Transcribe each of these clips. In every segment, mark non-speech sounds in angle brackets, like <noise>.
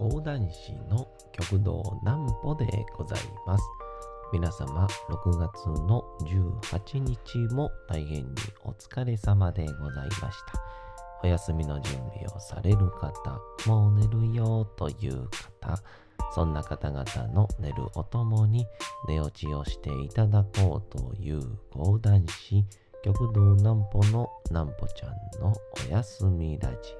講談師の極道南歩でございます。皆様、6月の18日も大変にお疲れ様でございました。お休みの準備をされる方、もう寝るよという方、そんな方々の寝るおともに寝落ちをしていただこうという講談師、極道南歩の南歩ちゃんのおやすみラジオ。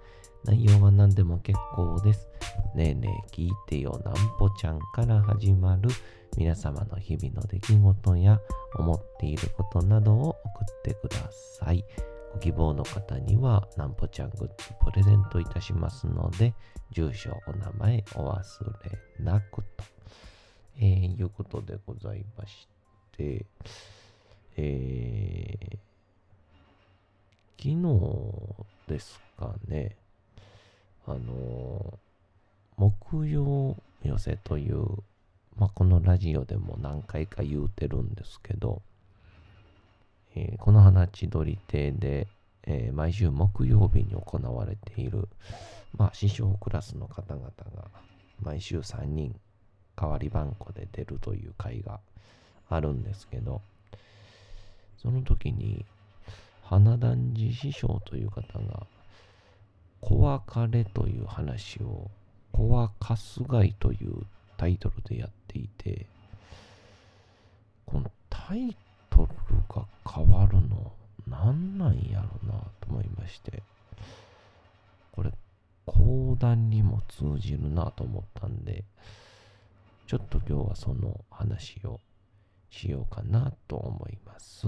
内容は何でも結構です。ねえねえ聞いてよなんぽちゃんから始まる皆様の日々の出来事や思っていることなどを送ってください。ご希望の方にはなんぽちゃんグッズプレゼントいたしますので、住所、お名前お忘れなくと、えー、いうことでございまして、えー、昨日ですかね、あの、木曜寄せという、まあ、このラジオでも何回か言うてるんですけど、えーこの花千鳥亭で、えー毎週木曜日に行われている、まあ、師匠クラスの方々が毎週3人代わり番号で出るという会があるんですけど、その時に、花壇寺師匠という方が、小別れという話を、小はかすがいというタイトルでやっていて、このタイトルが変わるの、なんなんやろなと思いまして、これ、講談にも通じるなと思ったんで、ちょっと今日はその話をしようかなと思います。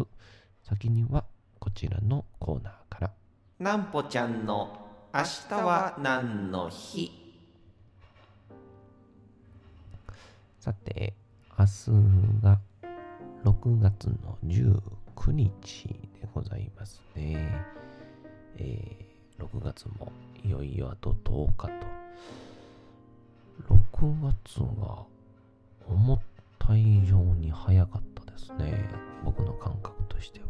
先にはこちらのコーナーから。なんぽちゃんの明日は何の日？さて、明日が6月の19日でございますね。えー6月もいよいよあと10日と。6月が思った以上に早かったですね。僕の感覚としては。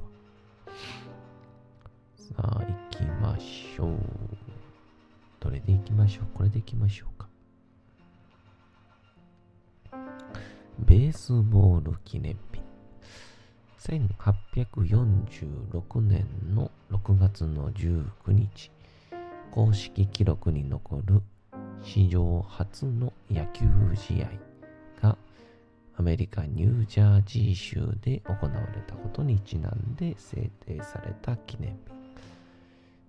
さあ、行きましょう。どれで行きましょう？これで行きましょうか。ベースボール記念日。1846年の6月の19日、公式記録に残る史上初の野球試合がアメリカ・ニュージャージー州で行われたことにちなんで制定された記念日。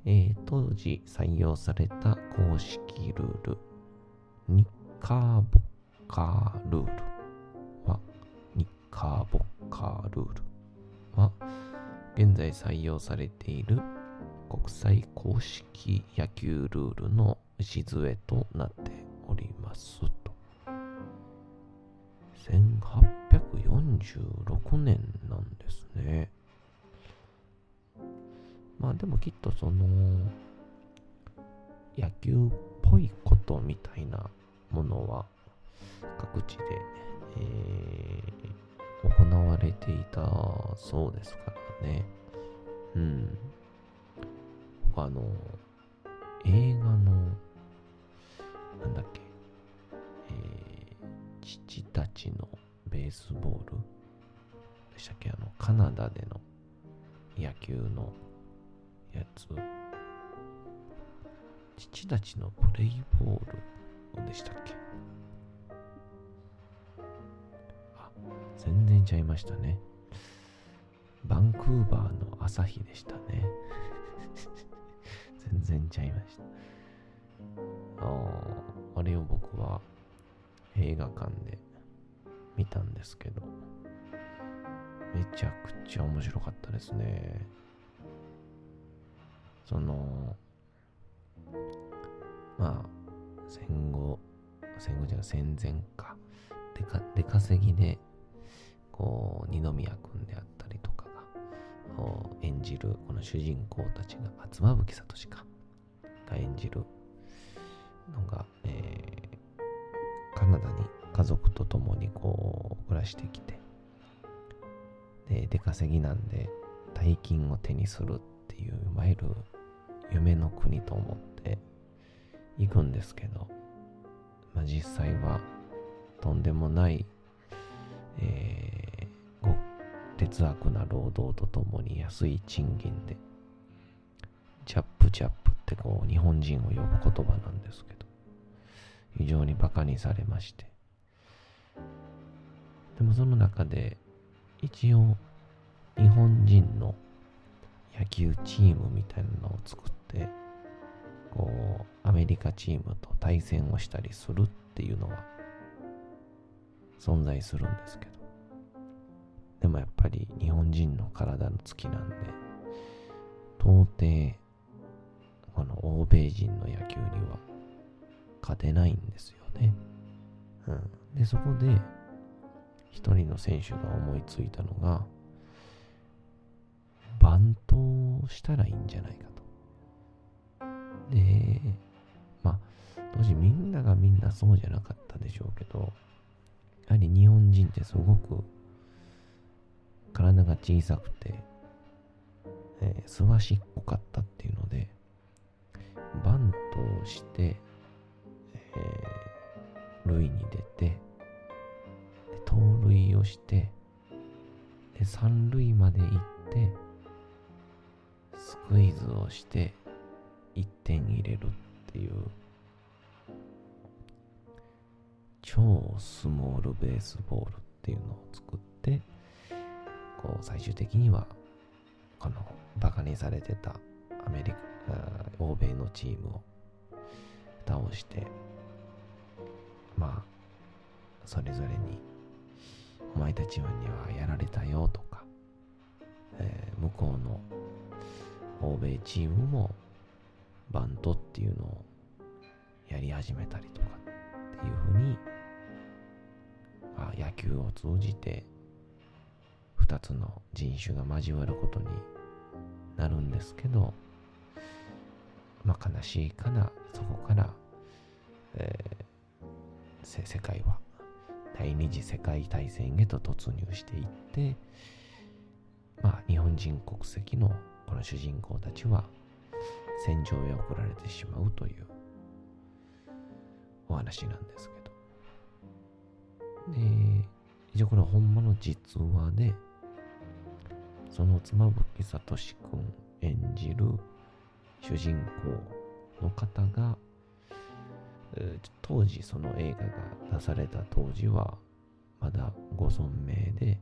えー当時採用された公式ルール、ニッカーボッカールールは、ニッカーボッカールールは、現在採用されている国際公式野球ルールの礎となっておりますと。1846年なんですね。まあでもきっとその野球っぽいことみたいなものは各地で、えー行われていたそうですからね。うん。他の映画のなんだっけ、えー父たちのベースボール？でしたっけ？あのカナダでの野球のやつ。父たちのプレイボールでしたっけ？あ全然ちゃいましたね。バンクーバーの朝日でしたね。<laughs> 全然ちゃいました。ああれを僕は映画館で見たんですけどめちゃくちゃ面白かったですね。そのまあ戦後戦後じゃ戦前か。でか、出稼ぎで、こう、二宮君であったりとかが、演じるこの主人公たちが、妻夫木聡か、が演じるのが、えー、カナダに家族と共にこう、暮らしてきて、で、出稼ぎなんで、大金を手にするっていう、いわゆる夢の国と思って行くんですけど、まあ、実際はとんでもない、えー、ご哲悪な労働とともに安い賃金で、チャップチャップってこう日本人を呼ぶ言葉なんですけど、非常に馬鹿にされまして。でもその中で、一応、日本人の野球チームみたいなのを作って、こう、アメリカチームと対戦をしたりするっていうのは存在するんですけど。でもやっぱり日本人の体の月なんで、到底、この欧米人の野球には勝てないんですよね。うん。で、そこで、一人の選手が思いついたのが、したらいいんじゃないかと。で、まあ、当時みんながみんなそうじゃなかったでしょうけど、やはり日本人ってすごく体が小さくて、えー、すわしっこかったっていうので、バントをして、えー、塁に出て、盗塁をして、で、三塁まで行って、スクイズをして1点入れるっていう超スモールベースボールっていうのを作ってこう最終的にはこのバカにされてたアメリカ欧米のチームを倒してまあそれぞれにお前たちにはやられたよとか、えー、向こうの欧米チームもバントっていうのをやり始めたりとかっていうふうに、あ、野球を通じて2つの人種が交わることになるんですけど、まあ、悲しいかなそこから、えー、世界は第二次世界大戦へと突入していって、まあ、日本人国籍のこの主人公たちは戦場へ送られてしまうというお話なんですけど。で、一応これは本物実話で、その妻夫木聡君演じる主人公の方が、当時その映画が出された当時はまだご存命で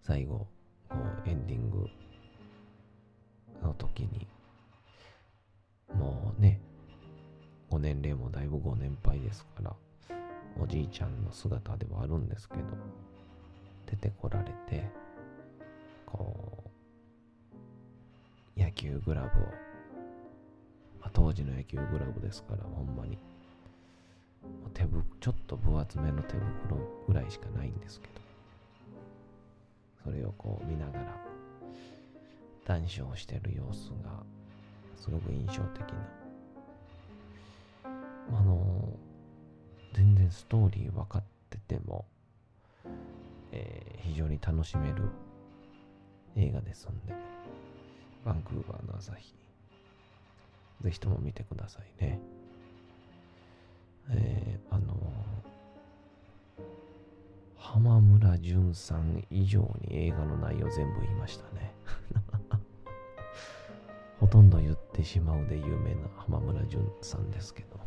最後エンディングの時にもうねご年齢もだいぶご年配ですからおじいちゃんの姿ではあるんですけど出てこられてこう野球グラブを、まあ、当時の野球グラブですからほんまに手ぶちょっと分厚めの手袋ぐらいしかないんですけどそれをこう見ながら談笑してる様子がすごく印象的な。あの全然ストーリー分かってても、えー、非常に楽しめる映画ですんでバンクーバーの朝日ぜひとも見てくださいね。えー、あの浜村淳さん以上に映画の内容全部言いましたね。<laughs> ほとんど言ってしまうで有名な浜村淳さんですけど。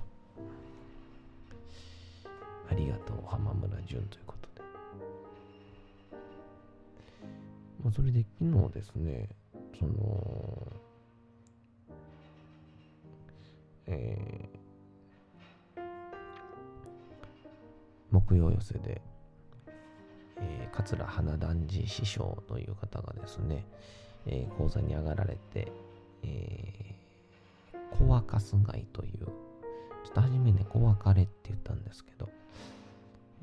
ありがとう浜村淳ということで、まあ、それで昨日ですねそのえー、木曜寄せで、桂花団次師匠という方がですね、えー、講座に上がられて、えー、コアカス街というちょっと初めね、小別れって言ったんですけど、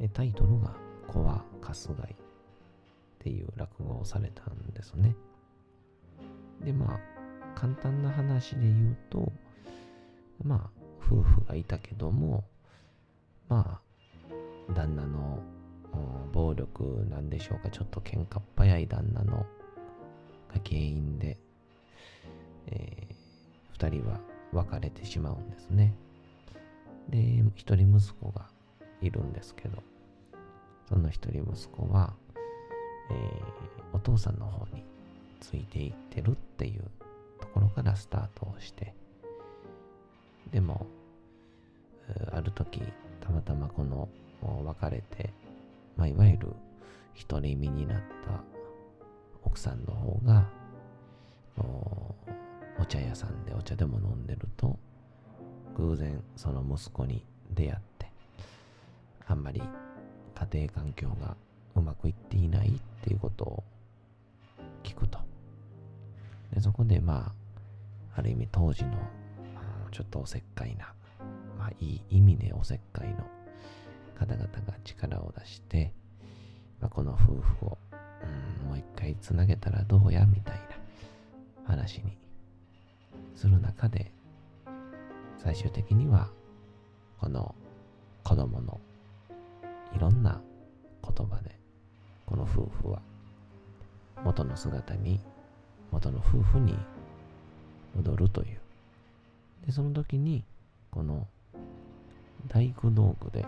えタイトルが小は春日井っていう落語をされたんですね。で、まあ、簡単な話で言うと、まあ、夫婦がいたけども、まあ、旦那の暴力なんでしょうか、ちょっと喧嘩っ早い旦那のが原因で、えー、2人は別れてしまうんですね。で、一人息子がいるんですけど、その一人息子は、えー、お父さんの方についていってるっていうところからスタートをして、でも、ある時、たまたまこの別れて、まあ、いわゆる独り身になった奥さんの方が、お茶屋さんでお茶でも飲んでると、偶然その息子に出会って、あんまり家庭環境がうまくいっていないっていうことを聞くと。で、そこでまあ、ある意味当時の、ちょっとおせっかいな、まあいい意味でおせっかいの方々が力を出して、まあ、この夫婦を、うん、もう一回つなげたらどうやみたいな話にする中で、最終的には、この子供のいろんな言葉で、この夫婦は元の姿に、元の夫婦に戻るという。で、その時に、この大工道具で、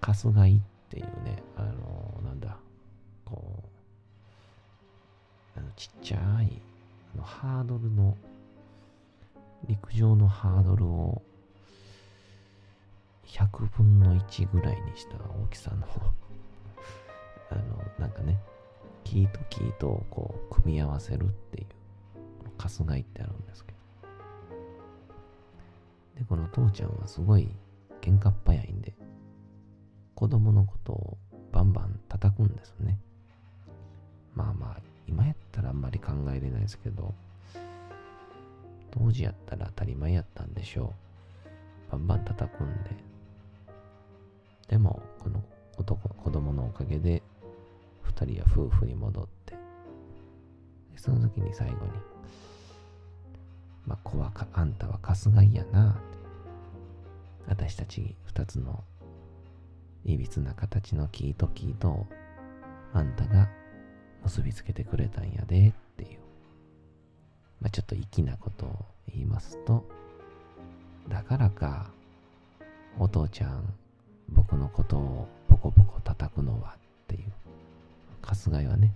春日井っていうね、あの、なんだ、こう、あのちっちゃい、あのハードルの陸上のハードルを100分の1ぐらいにした大きさの <laughs> あの、なんかね、木と木とこう組み合わせるっていう、カスガイってあるんですけど。で、この父ちゃんはすごい喧嘩っ早いんで、子供のことをバンバン叩くんですね。まあまあ、今やったらあんまり考えれないですけど、当時やったら当たり前やったんでしょう。バンバン叩くんで。でも、この男、子供のおかげで、二人は夫婦に戻って、その時に最後に、まあ、子はか、あんたは春日井やな。私たち二つのいびつな形の木と木と、あんたが結びつけてくれたんやでっていう。まあ、ちょっと粋なことを言いますと、だからか、お父ちゃん、僕のことをポコポコ叩くのはっていう。春日井はね、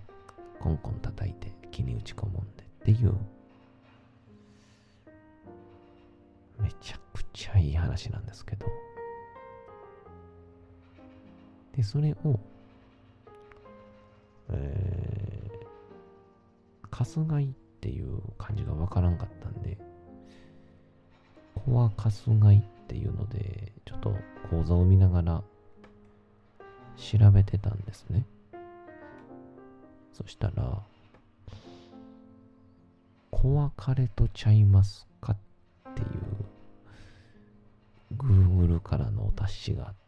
コンコン叩いて木に打ち込むんでっていう、めちゃくちゃいい話なんですけど、で、それを、えー、春日井っていう感じがわからんかったんで、コアカスガイっていうので、ちょっと講座を見ながら調べてたんですね。そしたら、小別れとちゃいますかっていう Google からのお達しがあって、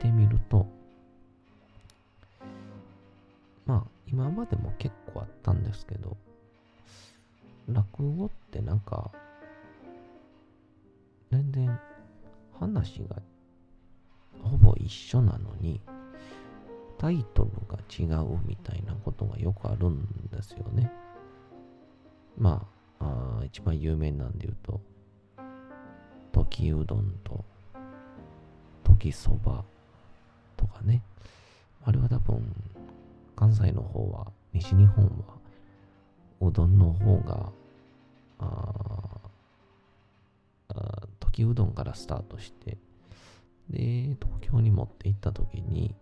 てみると、まあ、今までも結構あったんですけど、落語ってなんか、全然話がほぼ一緒なのに、タイトルが違うみたいなことがよくあるんですよね。まあ、あ一番有名なんで言うと、時うどんと時そばとかね。あれは多分、関西の方は、西日本は、うどんの方が、ああ時うどんからスタートして、で、東京に持って行った時に、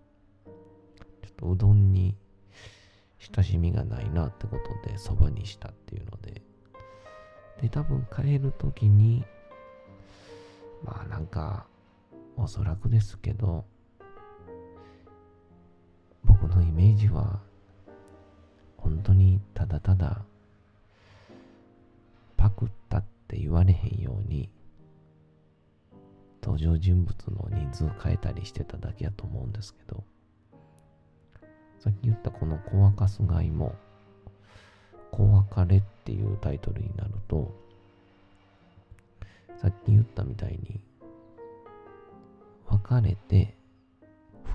ちょっとうどんに親しみがないなってことで、そばにしたっていうので、で、多分帰る時に、まあなんか、おそらくですけど、僕のイメージは、本当にただただパクったって言わ、れへんように登場人物の人数変えたりしてただけやと思うんですけどさっき言ったこの「コアカスガイ」も「小別れ」っていうタイトルになるとさっき言ったみたいに別れて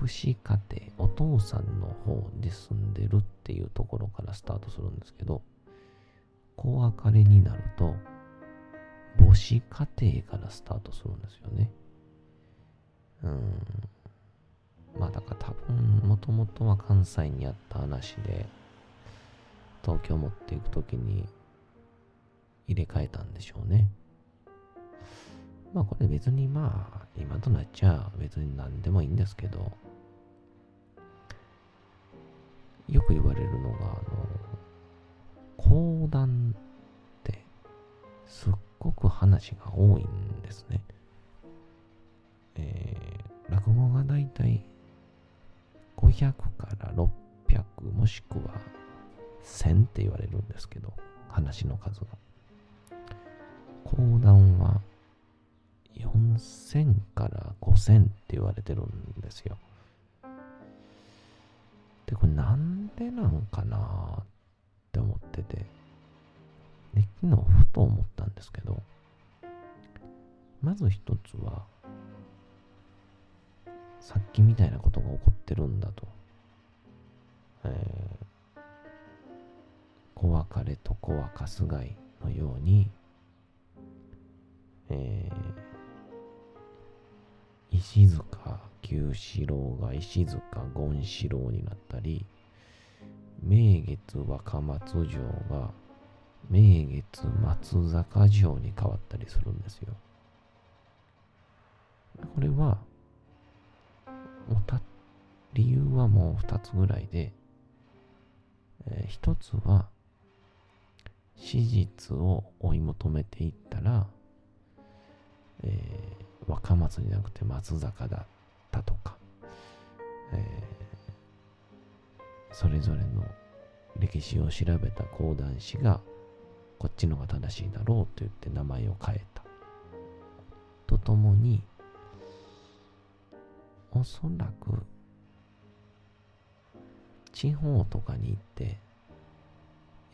父子家庭お父さんの方で住んでるっていうところからスタートするんですけど子別れになると母子家庭からスタートするんですよね。うん。まあだから多分もともとは関西にあった話で東京持っていくときに入れ替えたんでしょうね。まあこれ別にまあ今となっちゃ別に何でもいいんですけどよく言われるのがあの講談ってすっごく話が多いんですね。えー、落語がだいたい500から600もしくは1000って言われるんですけど話の数が。講談は4000から5000って言われてるんですよ。で、これなんでなんかなって思ってて、で昨日ふと思ったんですけど、まず一つは、さっきみたいなことが起こってるんだと。えー、小別れと子は春日井のように、えー、石塚九四郎が石塚権四郎になったり、名月若松城が名月松坂城に変わったりするんですよ。これは、理由はもう二つぐらいで、えー、つは、史実を追い求めていったら、えー、若松じゃなくて松坂だったとか、えー、それぞれの歴史を調べた講談師がこっちのが正しいだろうと言って名前を変えた。とともに、おそらく地方とかに行って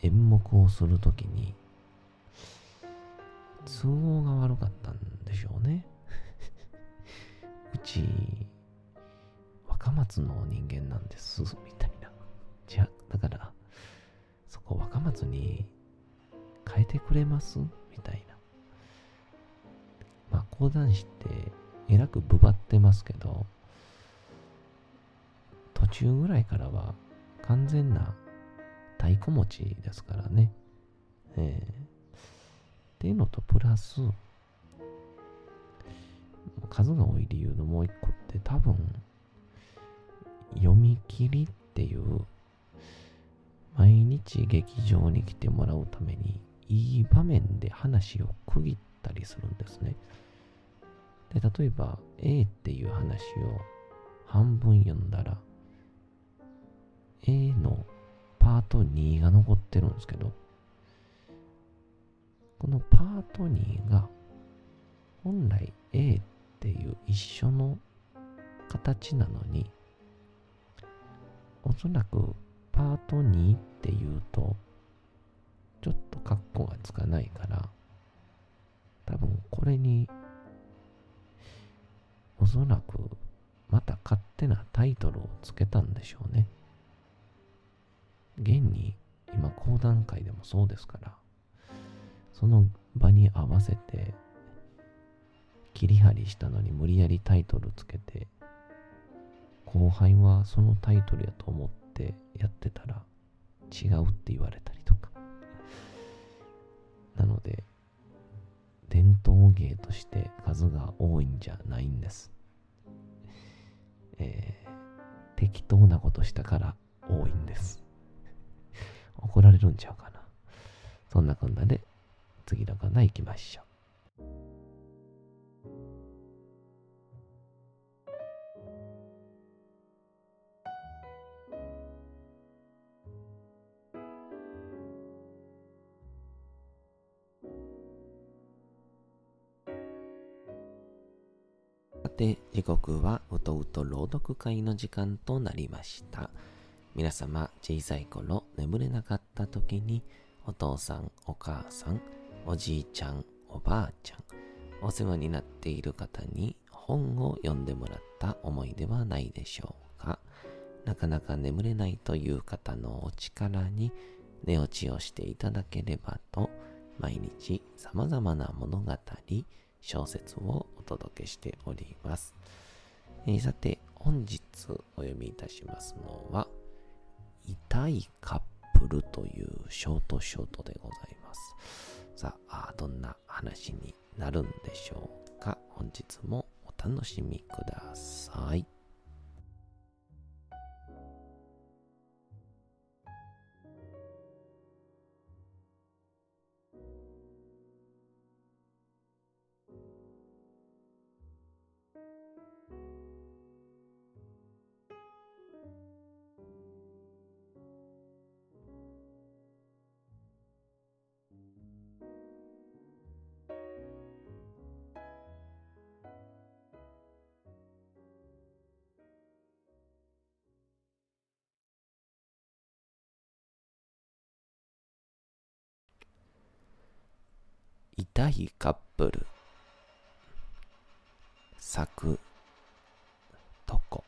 演目をするときに都合が悪かったんでしょうね。うち、若松の人間なんです、みたいな。じゃ、だから、そこ若松に変えてくれます？みたいな。まあ、講談師ってえらくぶばってますけど、途中ぐらいからは完全な太鼓持ちですからね。えー、っていうのとプラス、数が多い理由のもう一個って多分、読み切りっていう毎日劇場に来てもらうためにいい場面で話を区切ったりするんですね。で、例えば A っていう話を半分読んだら A のパート2が残ってるんですけど、このパート2が本来 A っていう一緒の形なのに、おそらくパート2っていうと、ちょっとカッコがつかないから、多分これに、おそらくまた勝手なタイトルをつけたんでしょうね。現に今講談会でもそうですから、その場に合わせて切り張りしたのに無理やりタイトルつけて、後輩はそのタイトルやと思ってやってたら違うって言われたりとか。なので、伝統芸として数が多いんじゃないんです。えー、適当なことしたから多いんです。怒られるんちゃうかな。そんなこんなで次のコーナー行きましょう。時刻はうとうと朗読会の時間となりました。皆様小さい頃眠れなかった時にお父さん、お母さん、おじいちゃん、おばあちゃん、お世話になっている方に本を読んでもらった思いではないでしょうか。なかなか眠れないという方のお力に寝落ちをしていただければと毎日様々な物語、小説をお届けしております。えーさて、本日お読みいたしますのは、痛いカップルというショートショートでございます。さあ、どんな話になるんでしょうか。本日もお楽しみください。痛いカップル。咲くとこ。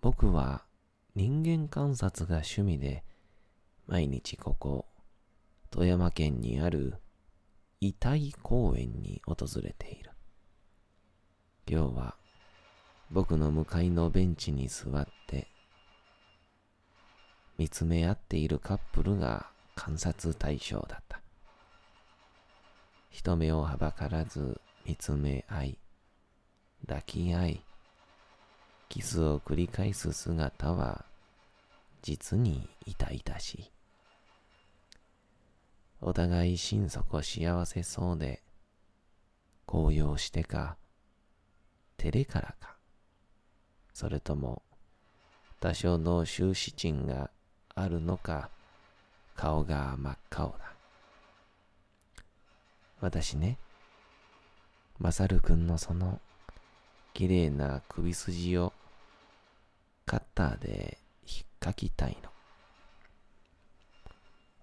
僕は人間観察が趣味で毎日ここ富山県にある痛い公園に訪れている。今日は僕の向かいのベンチに座って見つめ合っているカップルが観察対象だった。人目をはばからず見つめ合い、抱き合い、キスを繰り返す姿は実に痛々しい。お互い心底幸せそうで、高揚してか、照れからか、それとも多少の羞恥心があるのか、顔が真っ青だ。私ね、マサルくんのその綺麗な首筋をカッターで引っかきたいの。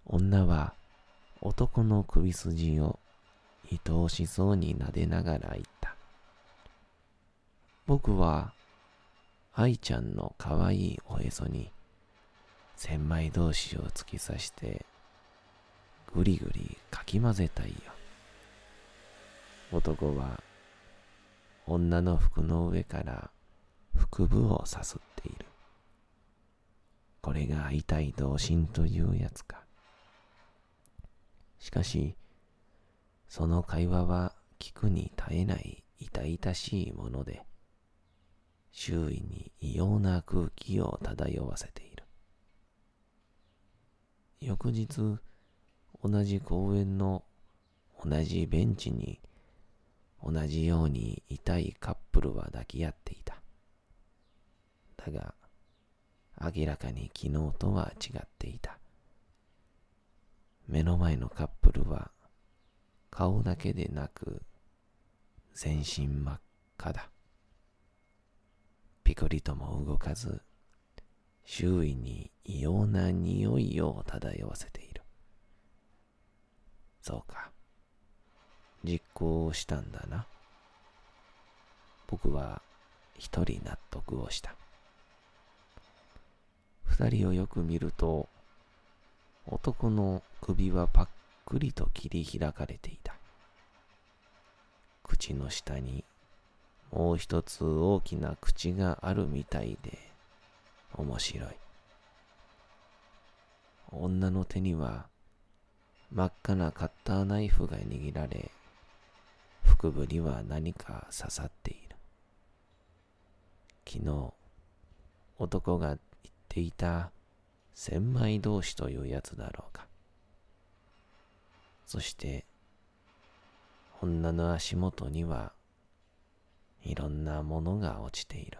女は男の首筋を愛おしそうに撫でながら言った。僕は愛ちゃんの可愛いおへそに千枚同士を突き刺してぐりぐりかき混ぜたいよ。男は女の服の上から腹部をさすっている。これが痛い同心というやつか。しかし、その会話は聞くに耐えない痛々しいもので、周囲に異様な空気を漂わせている。翌日、同じ公園の同じベンチに同じように痛いカップルは抱き合っていた。だが、明らかに昨日とは違っていた。目の前のカップルは顔だけでなく全身真っ赤だ。ピクリとも動かず、周囲に異様な匂いを漂わせている。そうか。実行したんだな。僕は一人納得をした。二人をよく見ると、男の首はパックリと切り開かれていた。口の下にもう一つ大きな口があるみたいで面白い。女の手には真っ赤なカッターナイフが握られ、腹部には何か刺さっている。昨日、男が言っていた千枚同士というやつだろうか。そして、女の足元にはいろんなものが落ちている。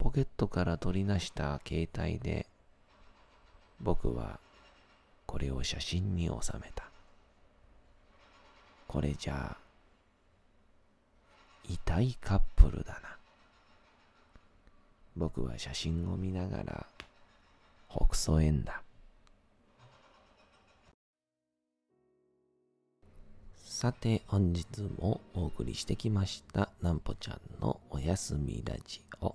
ポケットから取り出した携帯で、僕はこれを写真に収めた。これじゃあ、痛いカップルだな。僕は写真を見ながら、北総園だ。さて、本日もお送りしてきました、なんぽちゃんのおやすみラジオ。